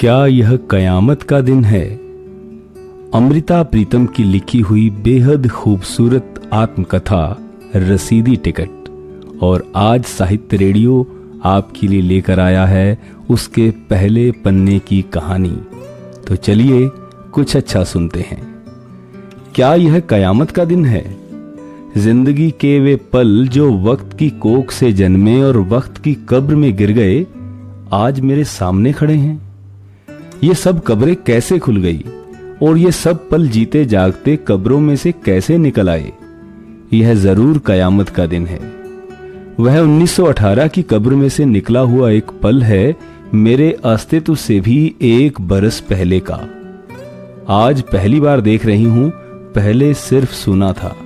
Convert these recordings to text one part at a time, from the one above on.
क्या यह कयामत का दिन है? अमृता प्रीतम की लिखी हुई बेहद खूबसूरत आत्मकथा, रसीदी टिकट। और आज साहित्य रेडियो आपके लिए लेकर आया है उसके पहले पन्ने की कहानी। तो चलिए कुछ अच्छा सुनते हैं। क्या यह कयामत का दिन है? ज़िंदगी के वे पल जो वक्त की कोख से जन्मे और वक्त की कब्र में गिर गए, आज मेरे सामने खड़े हैं। ये सब कब्रें कैसे खुल गई? और ये सब पल जीते जागते कब्रों में से कैसे निकल आए? यह ज़रूर कयामत का दिन है। वह 1918 की कब्र में से निकला हुआ एक पल है मेरे अस्तित्व से भी एक बरस पहले का। आज पहली बार देख रही हूँ, पहले सिर्फ़ सुना था।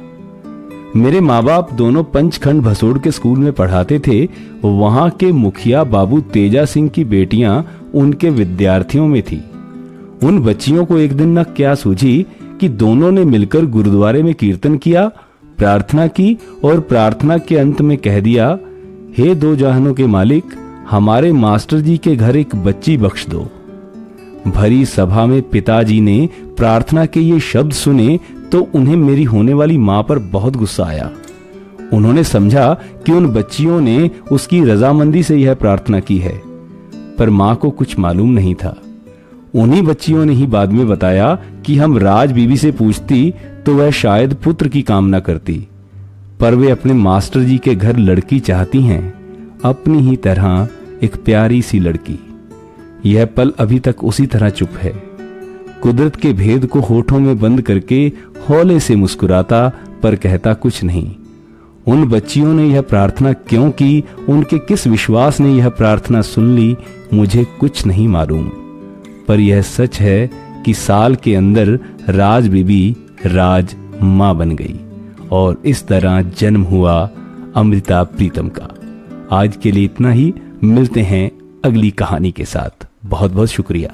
मेरे माँ बाप दोनों पंचखंड भसोड़ के स्कूल में पढ़ाते थे, वहाँ के मुखिया बाबू तेजा सिंह की बेटियाँ उनके विद्यार्थियों में थी। उन बच्चियों को एक दिन न क्या सूझी कि दोनों ने मिलकर गुरुद्वारे में कीर्तन किया, प्रार्थना की और प्रार्थना के अंत में कह दिया, हे दो जहानों के मालिक, हमारे मास्टर जी के घर एक बच्ची बख्श दो। भरी सभा में पिताजी ने प्रार्थना के ये शब्द सुने तो उन्हें मेरी होने वाली माँ पर बहुत गुस्सा आया। उन्होंने समझा कि उन बच्चियों ने उसकी रजामंदी से यह प्रार्थना की है, पर माँ को कुछ मालूम नहीं था। उन्हीं बच्चियों ने ही बाद में बताया कि हम राज बीबी से पूछती तो वह शायद पुत्र की कामना करती, पर वे अपने मास्टर जी के घर लड़की चाहती हैं, अपनी ही तरह एक प्यारी सी लड़की। यह पल अभी तक उसी तरह चुप है। कुदरत के भेद को होठों में बंद करके हौले से मुस्कुराता, पर कहता कुछ नहीं। उन बच्चियों ने यह प्रार्थना क्यों की? उनके किस विश्वास ने यह प्रार्थना सुन ली? मुझे कुछ नहीं मालूम। पर यह सच है कि साल के अंदर राज बीबी राज माँ बन गई, और इस तरह जन्म हुआ अमृता प्रीतम का। आज के लिए इतना ही। मिलते हैं अगली कहानी के साथ। बहुत बहुत शुक्रिया।